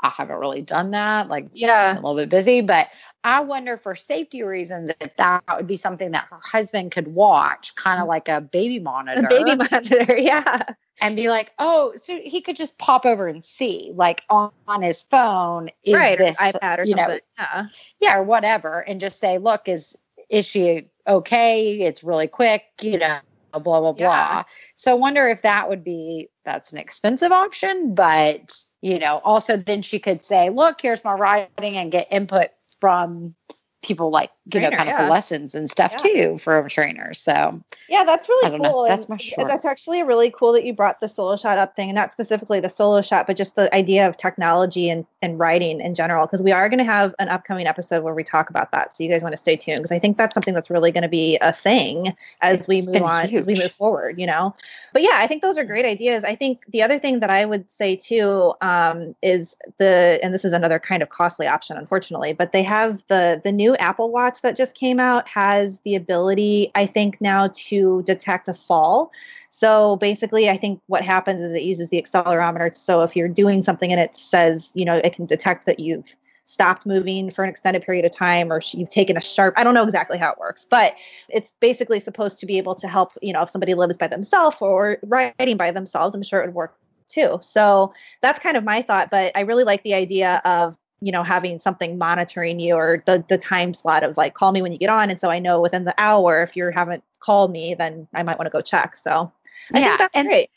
I haven't really done that. Like, yeah a little bit busy, but I wonder for safety reasons if that would be something that her husband could watch, kind of mm. like a baby monitor, the baby monitor. [laughs] yeah. And be like, oh, so he could just pop over and see, like on, on his phone, is right or ipad or you know, yeah. Yeah, or whatever, and just say, look, is is she okay? It's really quick, you know, blah blah blah. So I wonder if that would be that's an expensive option, but you know, also then she could say, look, here's my writing and get input from people like you know, kind of yeah. lessons and stuff Yeah. too from trainers. So Yeah, that's really cool. That's my short. That's actually really cool that you brought the Soloshot up thing, and not specifically the Soloshot, but just the idea of technology and, and writing in general. Because we are going to have an upcoming episode where we talk about that. So you guys want to stay tuned because I think that's something that's really going to be a thing as we move on, as we move forward. You know, but yeah, I think those are great ideas. I think the other thing that I would say too um, is the, and this is another kind of costly option, unfortunately, but they have the the new Apple Watch that just came out has the ability, I think, now to detect a fall. So basically, I think what happens is it uses the accelerometer. So if you're doing something and it says, you know, it can detect that you've stopped moving for an extended period of time or you've taken a sharp i don't know exactly how it works but it's basically supposed to be able to help you know if somebody lives by themselves or riding by themselves i'm sure it would work too so that's kind of my thought but i really like the idea of you know having something monitoring you or the the time slot of like call me when you get on and so i know within the hour if you haven't called me then i might want to go check so i Yeah, think that's and- great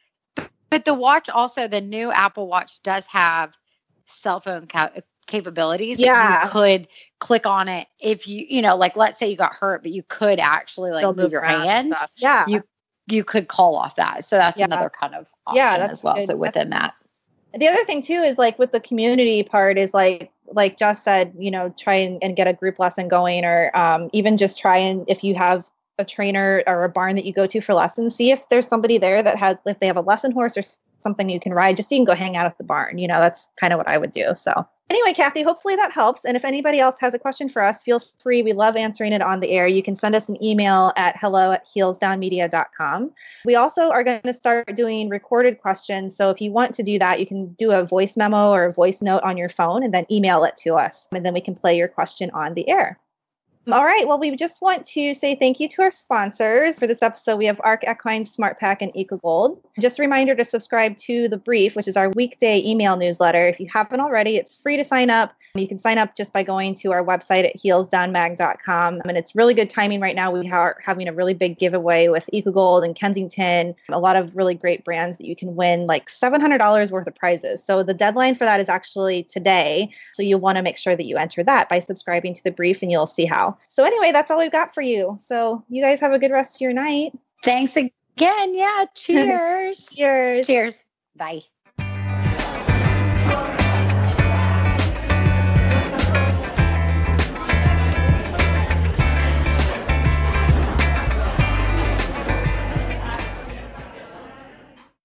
But the watch also, the new Apple Watch does have cell phone ca- uh, capabilities. Yeah. You could click on it if you, you know, like let's say you got hurt, but you could actually like They'll move your hand. yeah You you could call off that. So that's Yeah. another kind of option Yeah, as well. good. So within that. The other thing too is like with the community part is like like Jess said, you know, try and, and get a group lesson going or um, even just try and if you have a trainer or a barn that you go to for lessons, see if there's somebody there that has if they have a lesson horse or something you can ride, just so you can go hang out at the barn. You know, that's kind of what I would do. So anyway, Kathy, hopefully that helps. And if anybody else has a question for us, feel free. We love answering it on the air. You can send us an email at hello at heelsdownmedia.com. We also are going to start doing recorded questions. So if you want to do that, you can do a voice memo or a voice note on your phone and then email it to us. And then we can play your question on the air. All right. Well, we just want to say thank you to our sponsors. For this episode, we have Arc Equine SmartPak and EcoGold. Just a reminder to subscribe to The Brief, which is our weekday email newsletter. If you haven't already, it's free to sign up. You can sign up just by going to our website at heelsdownmag.com. And it's really good timing right now. We are having a really big giveaway with EcoGold and Kensington, a lot of really great brands that you can win like $700 worth of prizes. So the deadline for that is actually today. So you'll want to make sure that you enter that by subscribing to The Brief and you'll see how. So anyway, that's all we've got for you. So you guys have a good rest of your night. Thanks again. Yeah. [laughs] Cheers. Cheers. Cheers. Bye.